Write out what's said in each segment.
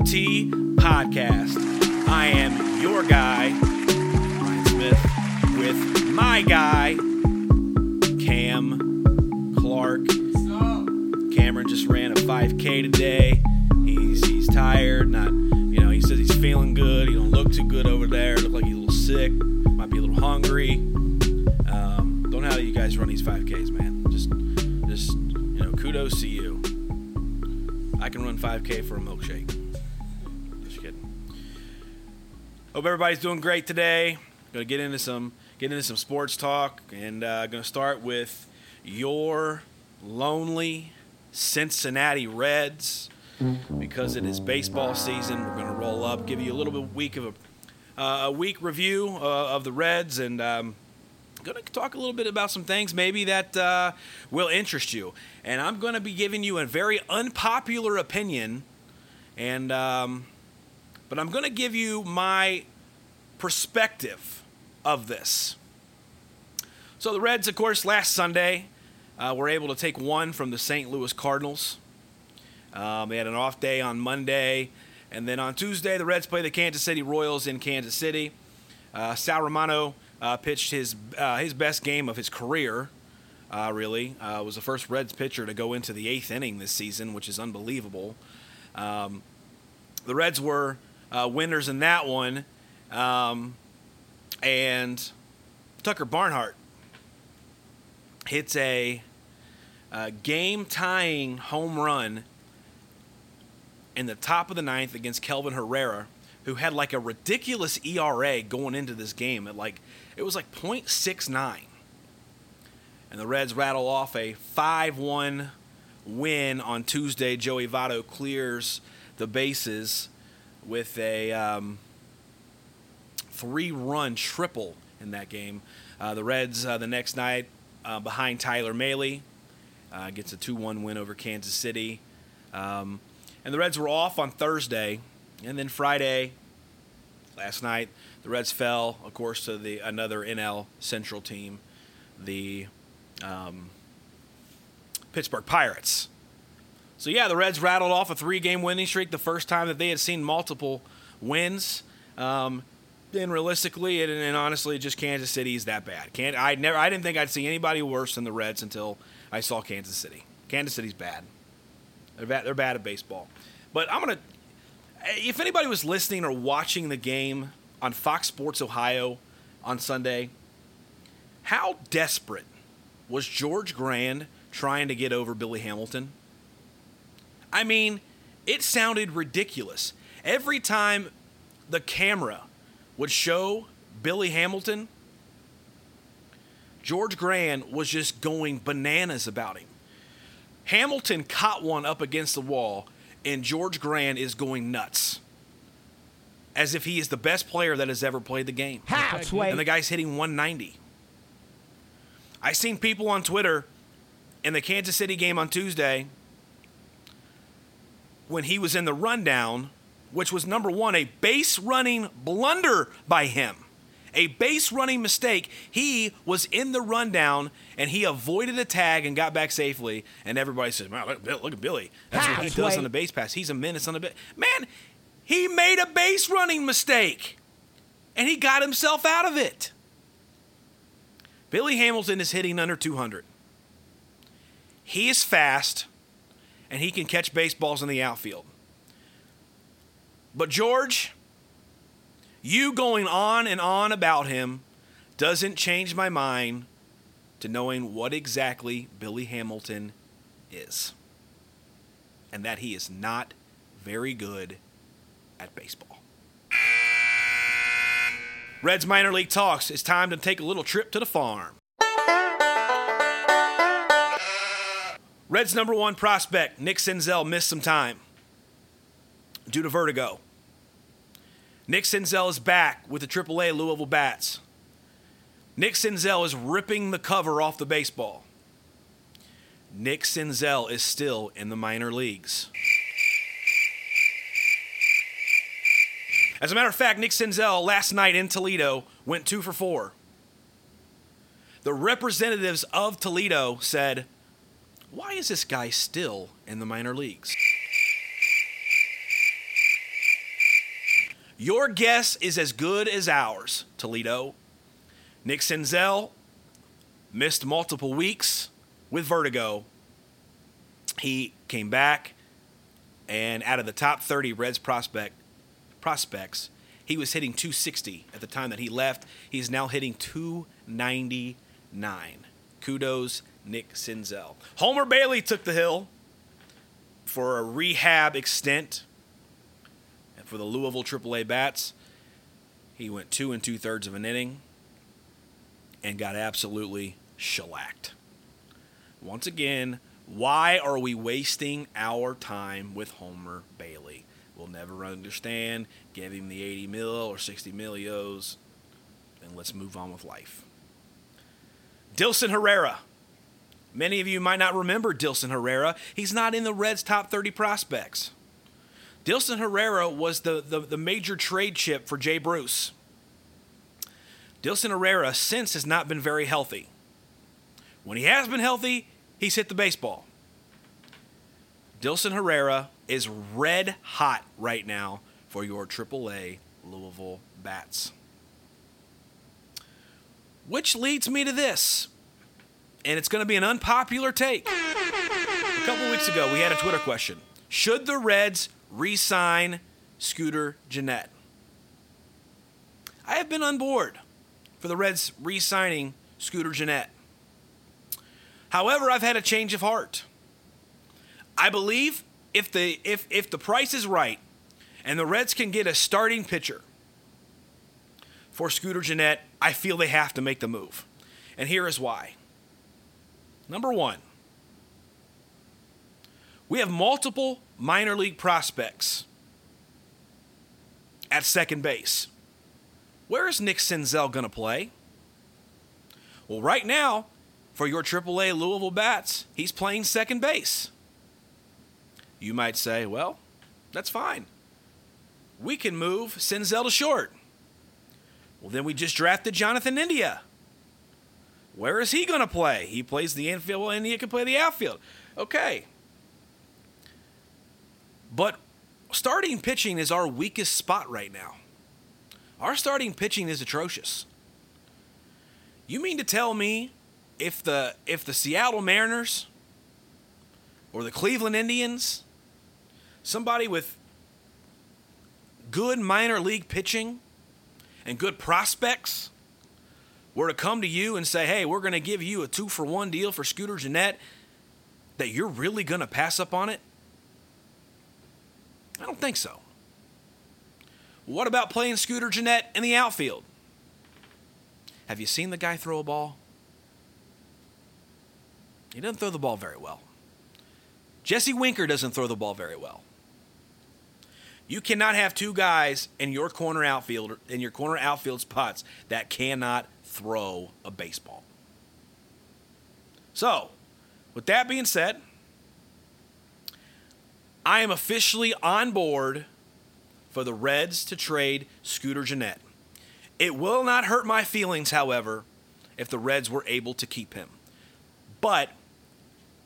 OT podcast. I am your guy, Ryan Smith, with my guy, Cam Clark. Cameron just ran a 5K today. He's he's tired, not you know. He says he's feeling good. He don't look too good over there. Look like he's a little sick. Might be a little hungry. Um, don't know how you guys run these 5Ks, man. Just just you know, kudos to you. I can run 5K for a milkshake. Hope everybody's doing great today. Gonna get into some get into some sports talk, and uh, gonna start with your lonely Cincinnati Reds because it is baseball season. We're gonna roll up, give you a little bit week of a, uh, a week review uh, of the Reds, and um, to talk a little bit about some things maybe that uh, will interest you. And I'm to be giving you a very unpopular opinion, and um, but I'm going to give you my perspective of this. So the Reds, of course, last Sunday uh, were able to take one from the St. Louis Cardinals. Um, they had an off day on Monday, and then on Tuesday the Reds play the Kansas City Royals in Kansas City. Uh, Sal Romano uh, pitched his uh, his best game of his career. Uh, really, uh, was the first Reds pitcher to go into the eighth inning this season, which is unbelievable. Um, the Reds were uh, winners in that one, um, and Tucker Barnhart hits a, a game-tying home run in the top of the ninth against Kelvin Herrera, who had like a ridiculous ERA going into this game at like it was like .69. And the Reds rattle off a 5-1 win on Tuesday. Joey Votto clears the bases with a um, three-run triple in that game. Uh, the Reds uh, the next night uh, behind Tyler Mahle uh, gets a 2-1 win over Kansas City. Um, and the Reds were off on Thursday, and then Friday, last night, the Reds fell, of course, to the another NL Central team, the um, Pittsburgh Pirates. So yeah, the Reds rattled off a three-game winning streak, the first time that they had seen multiple wins. Um, and realistically, and, and, honestly, just Kansas City is that bad. Can't I never I didn't think I'd see anybody worse than the Reds until I saw Kansas City. Kansas City's bad. They're bad. They're bad at baseball. But I'm gonna. If anybody was listening or watching the game on Fox Sports Ohio on Sunday, how desperate was George Grande trying to get over Billy Hamilton? I mean, it sounded ridiculous. Every time the camera would show Billy Hamilton, George Grande was just going bananas about him. Hamilton caught one up against the wall, and George Grande is going nuts. As if he is the best player that has ever played the game. Halfway. And the guy's hitting 190. I seen people on Twitter in the Kansas City game on Tuesday when he was in the rundown, which was number one, a base running blunder by him. A base running mistake. He was in the rundown and he avoided a tag and got back safely. And everybody says, "Wow, look, look at Billy. That's what he does on the base pass. He's a menace on the base." Man, he made a base running mistake, and he got himself out of it. Billy Hamilton is hitting under 200. He is fast, and he can catch baseballs in the outfield. But George, you going on and on about him doesn't change my mind to knowing what exactly Billy Hamilton is. And that he is not very good at baseball. Reds minor league talks. It's time to take a little trip to the farm. Reds number one prospect, Nick Senzel, missed some time due to vertigo. Nick Senzel is back with the AAA Louisville Bats. Nick Senzel is ripping the cover off the baseball. Nick Senzel is still in the minor leagues. As a matter of fact, Nick Senzel last night in Toledo went two for four. The representatives of Toledo said, why is this guy still in the minor leagues? Your guess is as good as ours, Toledo. Nick Senzel missed multiple weeks with vertigo. He came back, and out of the top 30 Reds prospect prospects, he was hitting 260 at the time that he left. He's now hitting 299. Kudos Nick Senzel. Homer Bailey took the hill for a rehab extent and for the Louisville AAA bats. He went two and two thirds of an inning and got absolutely shellacked. Once again, why are we wasting our time with Homer Bailey? We'll never understand. Give him the 80 mil or 60 millios, and let's move on with life. Dilson Herrera. Many of you might not remember Dilson Herrera. He's not in the Reds' top 30 prospects. Dilson Herrera was the, the, the major trade chip for Jay Bruce. Dilson Herrera since has not been very healthy. When he has been healthy, he's hit the baseball. Dilson Herrera is red hot right now for your AAA Louisville Bats. Which leads me to this, and it's going to be an unpopular take. A couple weeks ago, we had a Twitter question Should the Reds re sign Scooter Gennett? I have been on board for the Reds re signing Scooter Gennett. However, I've had a change of heart. I believe if the if if the price is right and the Reds can get a starting pitcher for Scooter Gennett, I feel they have to make the move. And here is why. Number 1, we have multiple minor league prospects at second base. Where is Nick Senzel going to play? Well, right now, for your AAA Louisville Bats, he's playing second base. You might say, well, that's fine. We can move Senzel to short. Well, then we just drafted Jonathan India. Where is he going to play? He plays the infield. Well, he can play the outfield. Okay. But starting pitching is our weakest spot right now. Our starting pitching is atrocious. You mean to tell me if the if the Seattle Mariners or the Cleveland Indians, somebody with good minor league pitching and good prospects were to come to you and say, hey, we're going to give you a two for one deal for Scooter Gennett, that you're really going to pass up on it? I don't think so. What about playing Scooter Gennett in the outfield? Have you seen the guy throw a ball? He doesn't throw the ball very well. Jesse Winker doesn't throw the ball very well. You cannot have two guys in your corner outfield in your corner outfield spots that cannot throw a baseball. So, with that being said, I am officially on board for the Reds to trade Scooter Gennett. It will not hurt my feelings, however, if the Reds were able to keep him. But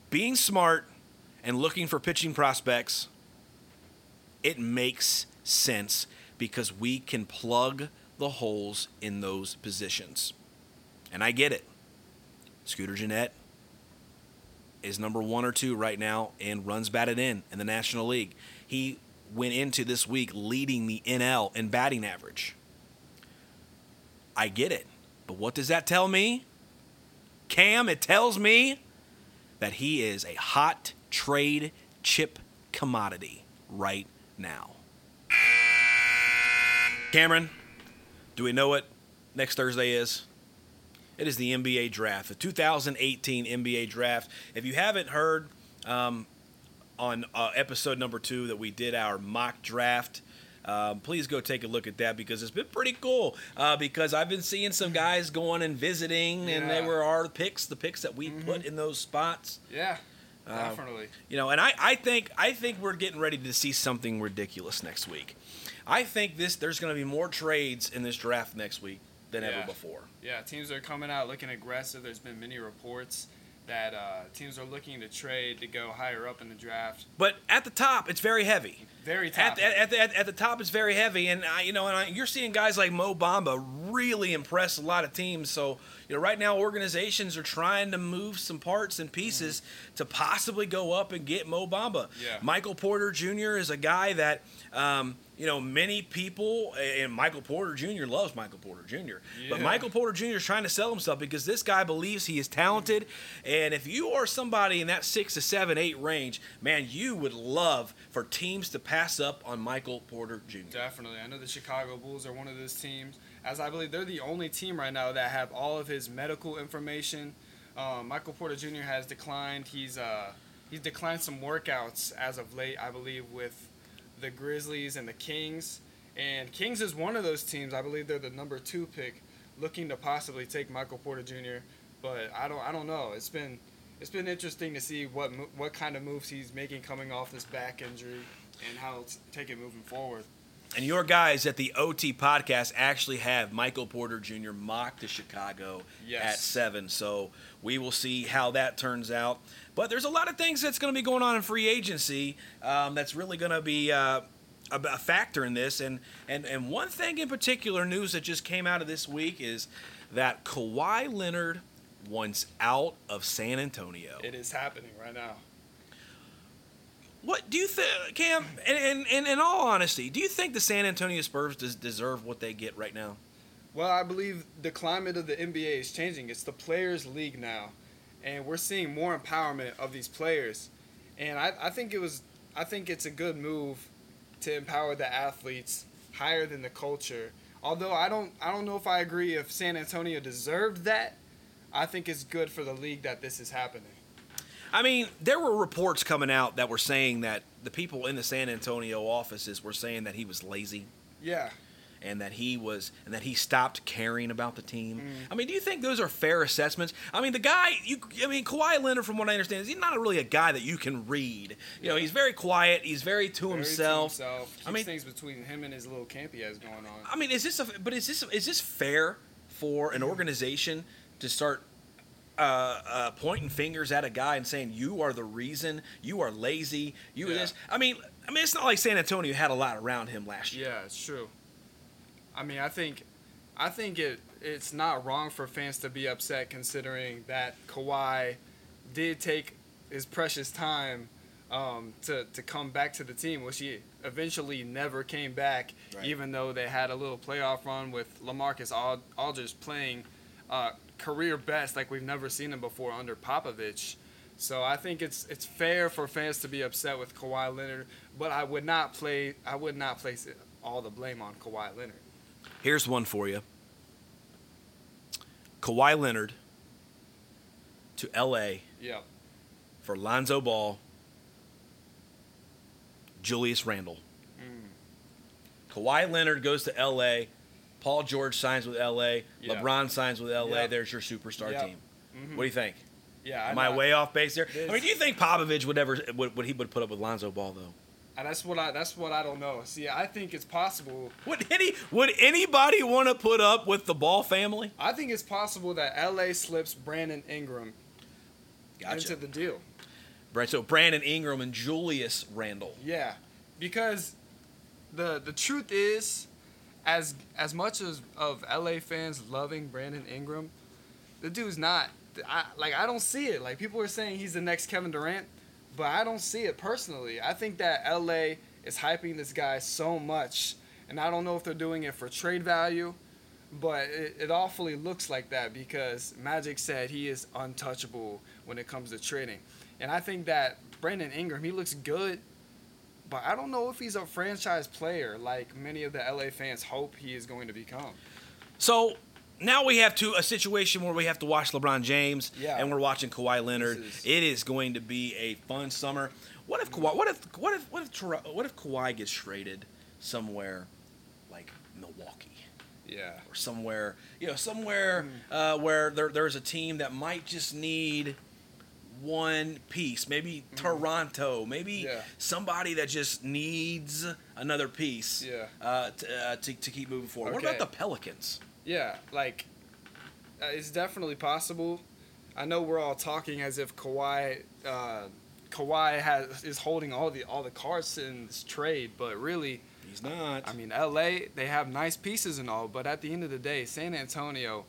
being smart and looking for pitching prospects, it makes sense because we can plug the holes in those positions. And I get it. Scooter Gennett is number one or two right now and runs batted in in the National League. He went into this week leading the NL in batting average. I get it. But what does that tell me? Cam, it tells me that he is a hot trade chip commodity right now. Cameron, do we know what next Thursday is? It is the NBA draft, the 2018 NBA draft. If you haven't heard um, on uh, episode number two that we did our mock draft, um, please go take a look at that because it's been pretty cool. Uh, because I've been seeing some guys going and visiting, and they were our picks, the picks that we put in those spots. Yeah, Uh, definitely. You know, and I, I think I think we're getting ready to see something ridiculous next week. I think this there's going to be more trades in this draft next week than ever before. Yeah, teams are coming out looking aggressive. There's been many reports that uh, teams are looking to trade to go higher up in the draft. But at the top, it's very heavy. Very top. at, the, at, at the top, it's very heavy, and I, you know, and I, you're seeing guys like Mo Bamba really impress a lot of teams. So, you know, right now organizations are trying to move some parts and pieces to possibly go up and get Mo Bamba. Yeah. Michael Porter Jr. is a guy that, um, you know, many people and Michael Porter Jr. loves Michael Porter Jr. Yeah. But Michael Porter Jr. is trying to sell himself because this guy believes he is talented, and if you are somebody in that six to seven, eight range, man, you would love for teams to pass up on Michael Porter Jr. Definitely. I know the Chicago Bulls are one of those teams, as I believe they're the only team right now that have all of his medical information. Um, Michael Porter Jr. has declined. He's uh, he's declined some workouts as of late, I believe, with the Grizzlies and the Kings. And Kings is one of those teams. I believe they're the number two pick, looking to possibly take Michael Porter Jr. But I don't I don't know. It's been it's been interesting to see what what kind of moves he's making coming off this back injury and how to take it moving forward. And your guys at the OT podcast actually have Michael Porter Jr. mocked to Chicago Yes. at seven. So we will see how that turns out. But there's a lot of things that's going to be going on in free agency um, that's really going to be uh, a, a factor in this. And, and, and one thing in particular, news that just came out of this week is that Kawhi Leonard wants out of San Antonio. It is happening right now. What do you think, Cam? And, in all honesty, do you think the San Antonio Spurs des- deserve what they get right now? Well, I believe the climate of the NBA is changing. It's the players' league now, and we're seeing more empowerment of these players. And I, I think it was, I think it's a good move to empower the athletes higher than the culture. Although I don't, I don't know if I agree if San Antonio deserved that. I think it's good for the league that this is happening. I mean, there were reports coming out that were saying that the people in the San Antonio offices were saying that he was lazy Yeah, and that he was and that he stopped caring about the team. Mm. I mean, do you think those are fair assessments? I mean, the guy, you, I mean, Kawhi Leonard, from what I understand, is he's not really a guy that you can read. You know, he's very quiet. He's very to Very to himself. himself. Keeps I mean- things between him and his little camp he has going on. I mean, is this a, but is this is this fair for an organization to start uh, uh, pointing fingers at a guy and saying you are the reason, you are lazy, you Yeah. this? I mean, I mean, it's not like San Antonio had a lot around him last year. Yeah, it's true. I mean, I think, I think it it's not wrong for fans to be upset considering that Kawhi did take his precious time um, to to come back to the team, which he eventually never came back, Right. even though they had a little playoff run with Lamarcus Ald- Aldridge playing uh, career best like we've never seen him before under Popovich. So I think it's it's fair for fans to be upset with Kawhi Leonard, but I would not play I would not place it, all the blame on Kawhi Leonard. Here's one for you. Kawhi Leonard to L.A. Yeah. for Lonzo Ball, Julius Randle. Mm. Kawhi Leonard goes to L.A. Paul George signs with L.A. Yeah. LeBron signs with L.A. There's your superstar team. Mhm. What do you think? Yeah. Am I know. way off base there? I mean, do you think Popovich would ever would, would he would put up with Lonzo Ball though? And that's what I that's what I don't know. See, I think it's possible. Would any would anybody want to put up with the Ball family? I think it's possible that LA slips Brandon Ingram into the deal. Right. So Brandon Ingram and Julius Randle. Yeah, because the the truth is, as as much as of LA fans loving Brandon Ingram, the dude's not. I like I don't see it. Like people are saying he's the next Kevin Durant, but I don't see it personally. I think that LA is hyping this guy so much, and I don't know if they're doing it for trade value, but it, it awfully looks like that because Magic said he is untouchable when it comes to trading, and I think that Brandon Ingram he looks good, but I don't know if he's a franchise player like many of the LA fans hope he is going to become. So now we have to a situation where we have to watch LeBron James Yeah. and we're watching Kawhi Leonard. Is- It is going to be a fun summer. What if Kawhi? What if what if what if what if Kawhi gets traded somewhere like Milwaukee? Yeah. or somewhere, you know, somewhere Hmm. uh, where there, there's a team that might just need one piece, maybe Toronto, maybe. Yeah. somebody that just needs another piece Yeah. uh, to, uh, to, to keep moving forward. What about the Pelicans? Yeah, like uh, it's definitely possible. I know we're all talking as if Kawhi, uh, Kawhi has is holding all the all the cards in this trade, but really, He's not. I mean, LA they have nice pieces and all, but at the end of the day, San Antonio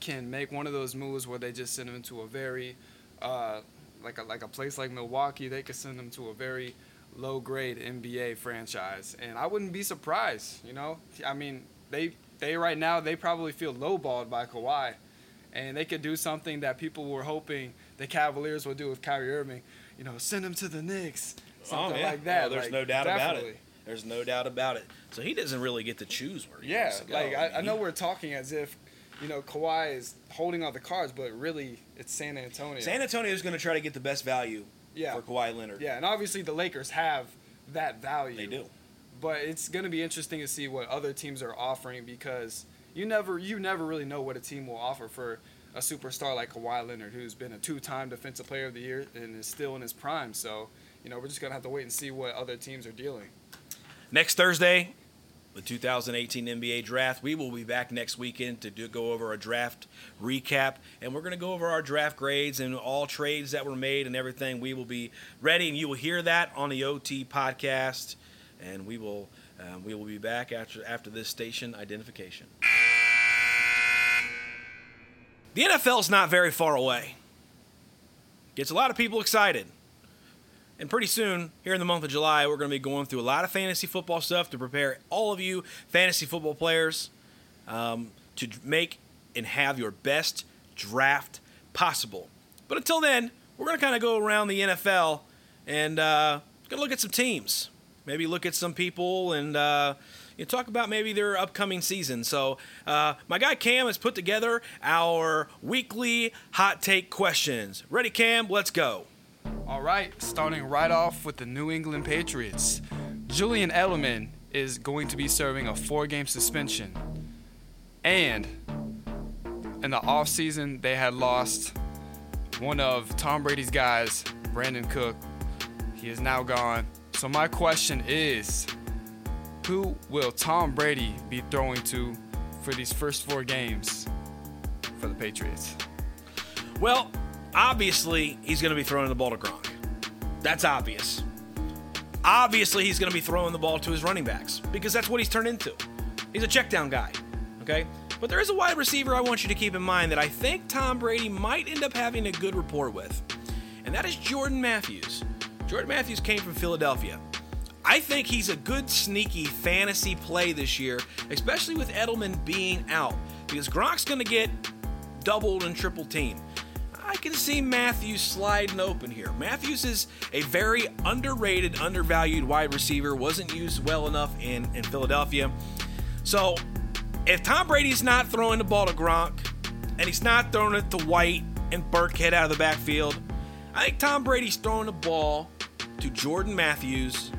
can make one of those moves where they just send him to a very, uh, like a like a place like Milwaukee, they could send him to a very low grade NBA franchise, and I wouldn't be surprised. You know, I mean, they they right now they probably feel lowballed by Kawhi, and they could do something that people were hoping the Cavaliers would do with Kyrie Irving. You know, send him to the Knicks, something oh, yeah. like that. Oh, there's like, no doubt about it. There's no doubt about it. So he doesn't really get to choose where he Yeah, wants to go. like I, I mean, know we're talking as if, you know, Kawhi is holding all the cards, but really it's San Antonio. San Antonio is going to try to get the best value yeah, for Kawhi Leonard. yeah, and obviously the Lakers have that value. They do. But it's going to be interesting to see what other teams are offering because you never you never really know what a team will offer for a superstar like Kawhi Leonard, who's been a two-time Defensive Player of the Year and is still in his prime. So, you know, we're just going to have to wait and see what other teams are dealing. Next Thursday, the 2018 NBA draft. We will be back next weekend to do, go over a draft recap, and we're going to go over our draft grades and all trades that were made and everything. We will be ready, and you will hear that on the OT podcast, and we will um, we will be back after after this station identification. The NFL is not very far away. Gets a lot of people excited. And pretty soon, here in the month of July, we're going to be going through a lot of fantasy football stuff to prepare all of you fantasy football players um, to make and have your best draft possible. But until then, we're going to kind of go around the NFL and uh, going to look at some teams. Maybe look at some people and uh, you know, talk about maybe their upcoming season. So, uh, my guy Cam has put together our weekly hot take questions. Ready, Cam? Let's go. All right, starting right off with the New England Patriots. Julian Edelman is going to be serving a four game suspension. And in the offseason, they had lost one of Tom Brady's guys, Brandon Cook. He is now gone. So, my question is who will Tom Brady be throwing to for these first four games for the Patriots? Well, obviously, he's going to be throwing the ball to Gronk. That's obvious. Obviously, he's going to be throwing the ball to his running backs because that's what he's turned into. He's a check down guy. Okay? But there is a wide receiver I want you to keep in mind that I think Tom Brady might end up having a good rapport with, and that is Jordan Matthews. Jordan Matthews came from Philadelphia. I think he's a good sneaky fantasy play this year, especially with Edelman being out, because Gronk's going to get doubled and triple teamed. I can see Matthews sliding open here. Matthews is a very underrated, undervalued wide receiver, wasn't used well enough in, in Philadelphia. So, if Tom Brady's not throwing the ball to Gronk, and he's not throwing it to White and Burkhead out of the backfield, I think Tom Brady's throwing the ball to Jordan Matthews,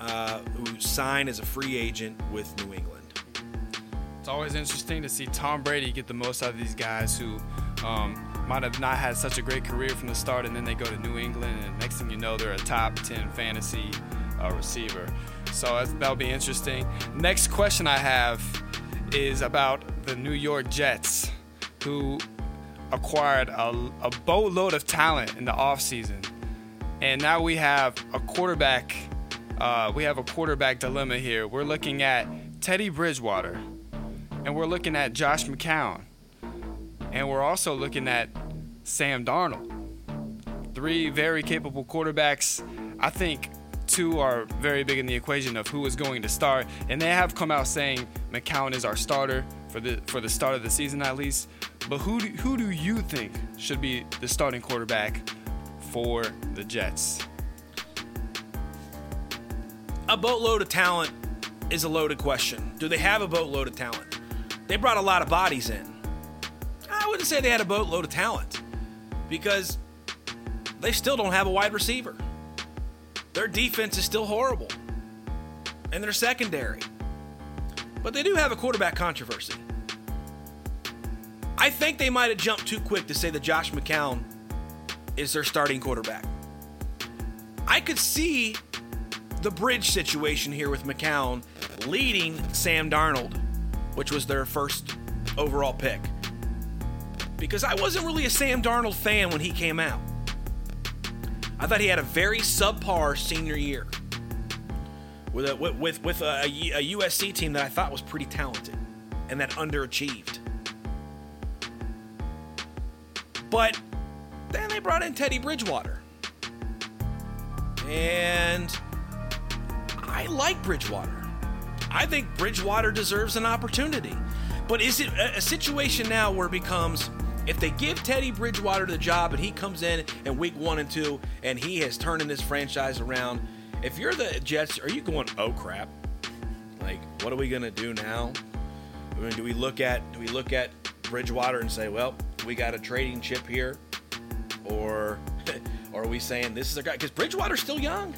uh, who signed as a free agent with New England. It's always interesting to see Tom Brady get the most out of these guys who um, might have not had such a great career from the start, and then they go to New England, and next thing you know, they're a top 10 fantasy uh, receiver. So that'll be interesting. Next question I have is about the New York Jets, who acquired a, a boatload of talent in the offseason. And now we have a quarterback. Uh, we have a quarterback dilemma here. We're looking at Teddy Bridgewater, and we're looking at Josh McCown, and we're also looking at Sam Darnold. Three very capable quarterbacks. I think two are very big in the equation of who is going to start, and they have come out saying McCown is our starter for the for the start of the season at least. But who do, who do you think should be the starting quarterback for the Jets? A boatload of talent is a loaded question. Do they have a boatload of talent? They brought a lot of bodies in. I wouldn't say they had a boatload of talent because they still don't have a wide receiver. Their defense is still horrible, and their secondary. But they do have a quarterback controversy. I think they might have jumped too quick to say that Josh McCown is their starting quarterback. I could see the bridge situation here with McCown leading Sam Darnold, which was their first overall pick. Because I wasn't really a Sam Darnold fan when he came out. I thought he had a very subpar senior year with a, with with a, a USC team that I thought was pretty talented and that underachieved. But then they brought in Teddy Bridgewater. And I like Bridgewater. I think Bridgewater deserves an opportunity. But is it a, situation now where it becomes if they give Teddy Bridgewater the job and he comes in in week one and two and he has turning this franchise around, if you're the Jets, are you going, oh crap? Like, what are we gonna do now? I mean, do we look at do we look at Bridgewater and say, well, we got a trading chip here, or or are we saying this is a guy? Because Bridgewater's still young.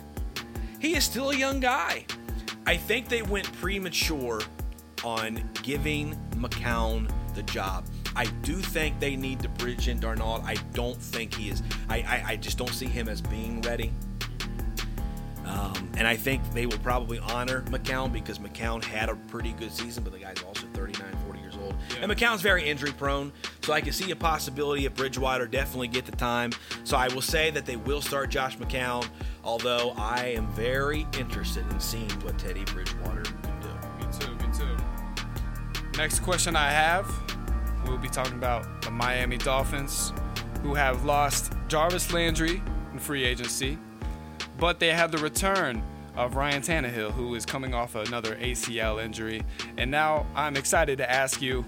He is still a young guy. I think they went premature on giving McCown the job. I do think they need to bridge in Darnold. I don't think he is. I, I, I just don't see him as being ready. Um, and I think they will probably honor McCown because McCown had a pretty good season, but the guy's also 39, 40 years old. Yeah. And McCown's very injury prone, so I can see a possibility of Bridgewater definitely get the time. So I will say that they will start Josh McCown, although I am very interested in seeing what Teddy Bridgewater can do. Me too, me too. Next question I have we'll be talking about the Miami Dolphins, who have lost Jarvis Landry in free agency but they have the return of Ryan Tannehill, who is coming off another ACL injury. And now I'm excited to ask you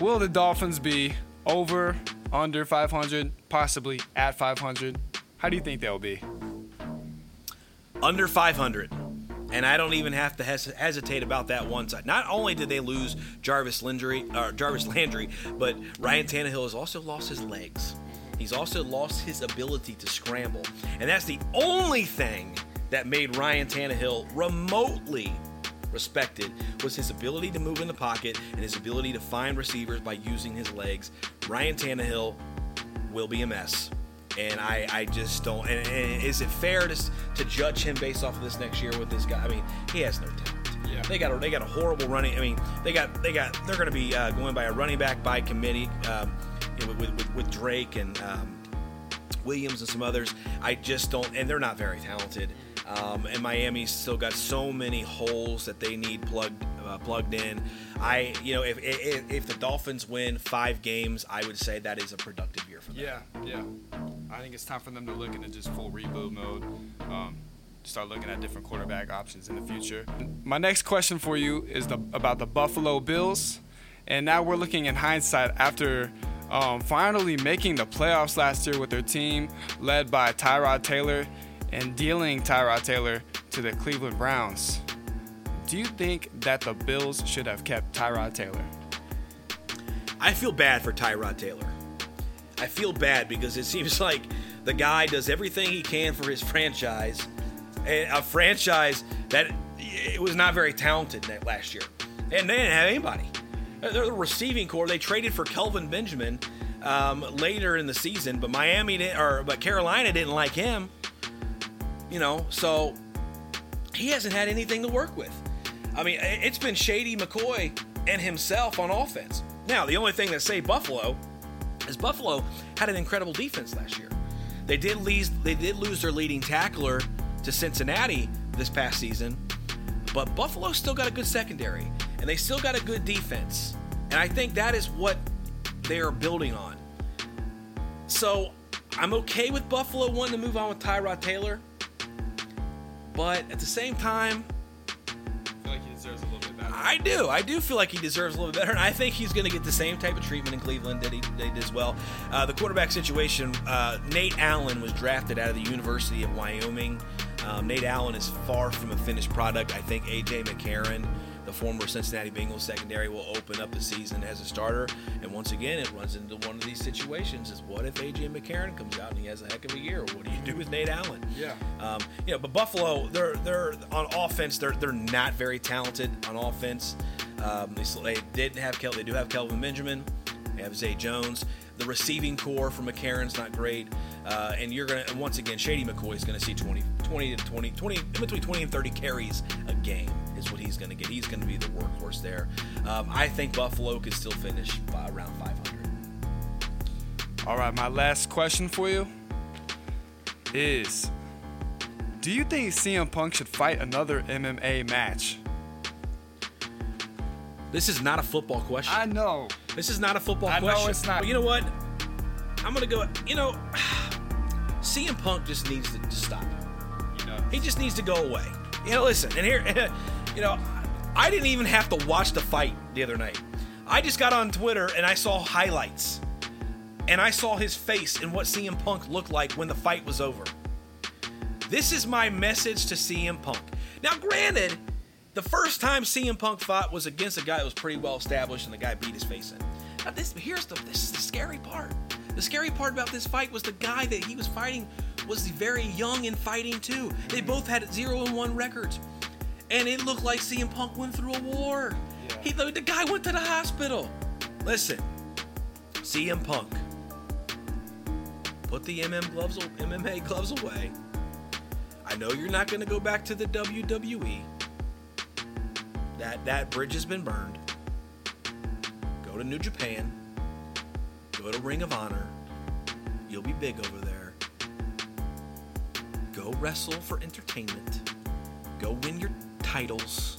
will the Dolphins be over, under 500, possibly at 500? How do you think they'll be? Under 500. And I don't even have to hes- hesitate about that one side. Not only did they lose Jarvis Landry, Jarvis Landry, but Ryan Tannehill has also lost his legs. He's also lost his ability to scramble. And that's the only thing that made Ryan Tannehill remotely respected was his ability to move in the pocket and his ability to find receivers by using his legs. Ryan Tannehill will be a mess. And I, I just don't. And, and is it fair to, to judge him based off of this next year with this guy? I mean, he has no talent. Yeah. They got a, they got a horrible running. I mean, they got they got they're going to be uh, going by a running back by committee. Um, you know, with, with, with, Drake and um, Williams and some others. I just don't, and they're not very talented. Um, and Miami's still got so many holes that they need plugged uh, plugged in. I, you know, if, if, if the Dolphins win five games, I would say that is a productive year for them. Yeah, yeah. I think it's time for them to look into just full reboot mode. Um, start looking at different quarterback options in the future. My next question for you is the, about the Buffalo Bills. And now we're looking in hindsight after um, finally making the playoffs last year with their team led by Tyrod Taylor and dealing Tyrod Taylor to the Cleveland Browns. Do you think that the Bills should have kept Tyrod Taylor? I feel bad for Tyrod Taylor. I feel bad because it seems like the guy does everything he can for his franchise, a franchise that it was not very talented last year, and they didn't have anybody. They're the receiving corps. They traded for Kelvin Benjamin um, later in the season, but Miami didn't, or but Carolina didn't like him. You know, so he hasn't had anything to work with. I mean, it's been Shady McCoy and himself on offense. Now, the only thing that saved Buffalo is Buffalo had an incredible defense last year. They did lose they did lose their leading tackler to Cincinnati this past season, but Buffalo still got a good secondary and they still got a good defense. And I think that is what they are building on. So I'm okay with Buffalo wanting to move on with Tyrod Taylor, but at the same time, I do. I do feel like he deserves a little bit better, and I think he's going to get the same type of treatment in Cleveland that he, did as well. Uh, the quarterback situation: uh, Nate Allen was drafted out of the University of Wyoming. Um, Nate Allen is far from a finished product. I think AJ McCarron the former Cincinnati Bengals secondary will open up the season as a starter. And once again, it runs into one of these situations: is what if AJ McCarron comes out and he has a heck of a year? What do you do with Nate Allen? Yeah. Um, you know, but Buffalo, they're they're on offense. They're they're not very talented on offense. Um, they, they didn't have Kel. They do have Kelvin Benjamin. They have Zay Jones. The receiving corps for McCarron's not great. Uh, and you're going to, once again, Shady McCoy is going to see 20, 20 to 20, 20, in between 20 and 30 carries a game is what he's going to get. He's going to be the workhorse there. Um, I think Buffalo could still finish by around 500. All right, my last question for you is Do you think CM Punk should fight another MMA match? This is not a football question. I know. This is not a football I know question. it's not. But you know what? I'm gonna go. You know, CM Punk just needs to, to stop. You. He just needs to go away. You know, listen, and here, you know, I didn't even have to watch the fight the other night. I just got on Twitter and I saw highlights. And I saw his face and what CM Punk looked like when the fight was over. This is my message to CM Punk. Now, granted, the first time CM Punk fought was against a guy that was pretty well established and the guy beat his face in. Now, this here's the this is the scary part. The scary part about this fight was the guy that he was fighting was very young in fighting too. They both had zero and one records, and it looked like CM Punk went through a war. Yeah. He the, the guy went to the hospital. Listen, CM Punk, put the MM gloves MMA gloves away. I know you're not going to go back to the WWE. That that bridge has been burned. Go to New Japan. Go to Ring of Honor. You'll be big over there. Go wrestle for entertainment. Go win your titles.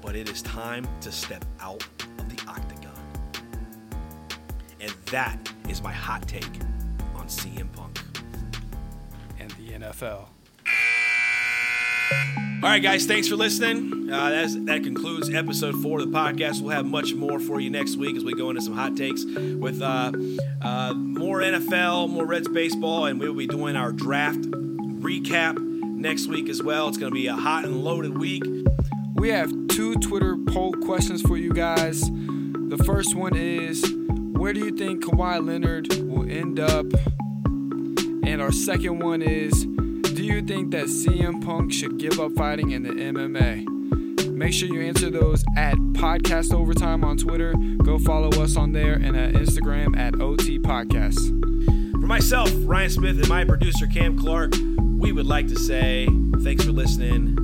But it is time to step out of the octagon. And that is my hot take on CM Punk. And the NFL. All right, guys, thanks for listening. Uh, that concludes episode four of the podcast. We'll have much more for you next week as we go into some hot takes with uh, uh, more NFL, more Reds baseball, and we will be doing our draft recap next week as well. It's going to be a hot and loaded week. We have two Twitter poll questions for you guys. The first one is Where do you think Kawhi Leonard will end up? And our second one is Do you think that CM Punk should give up fighting in the MMA? Make sure you answer those at Podcast Overtime on Twitter. Go follow us on there and at Instagram at OT Podcast. For myself, Ryan Smith, and my producer, Cam Clark, we would like to say thanks for listening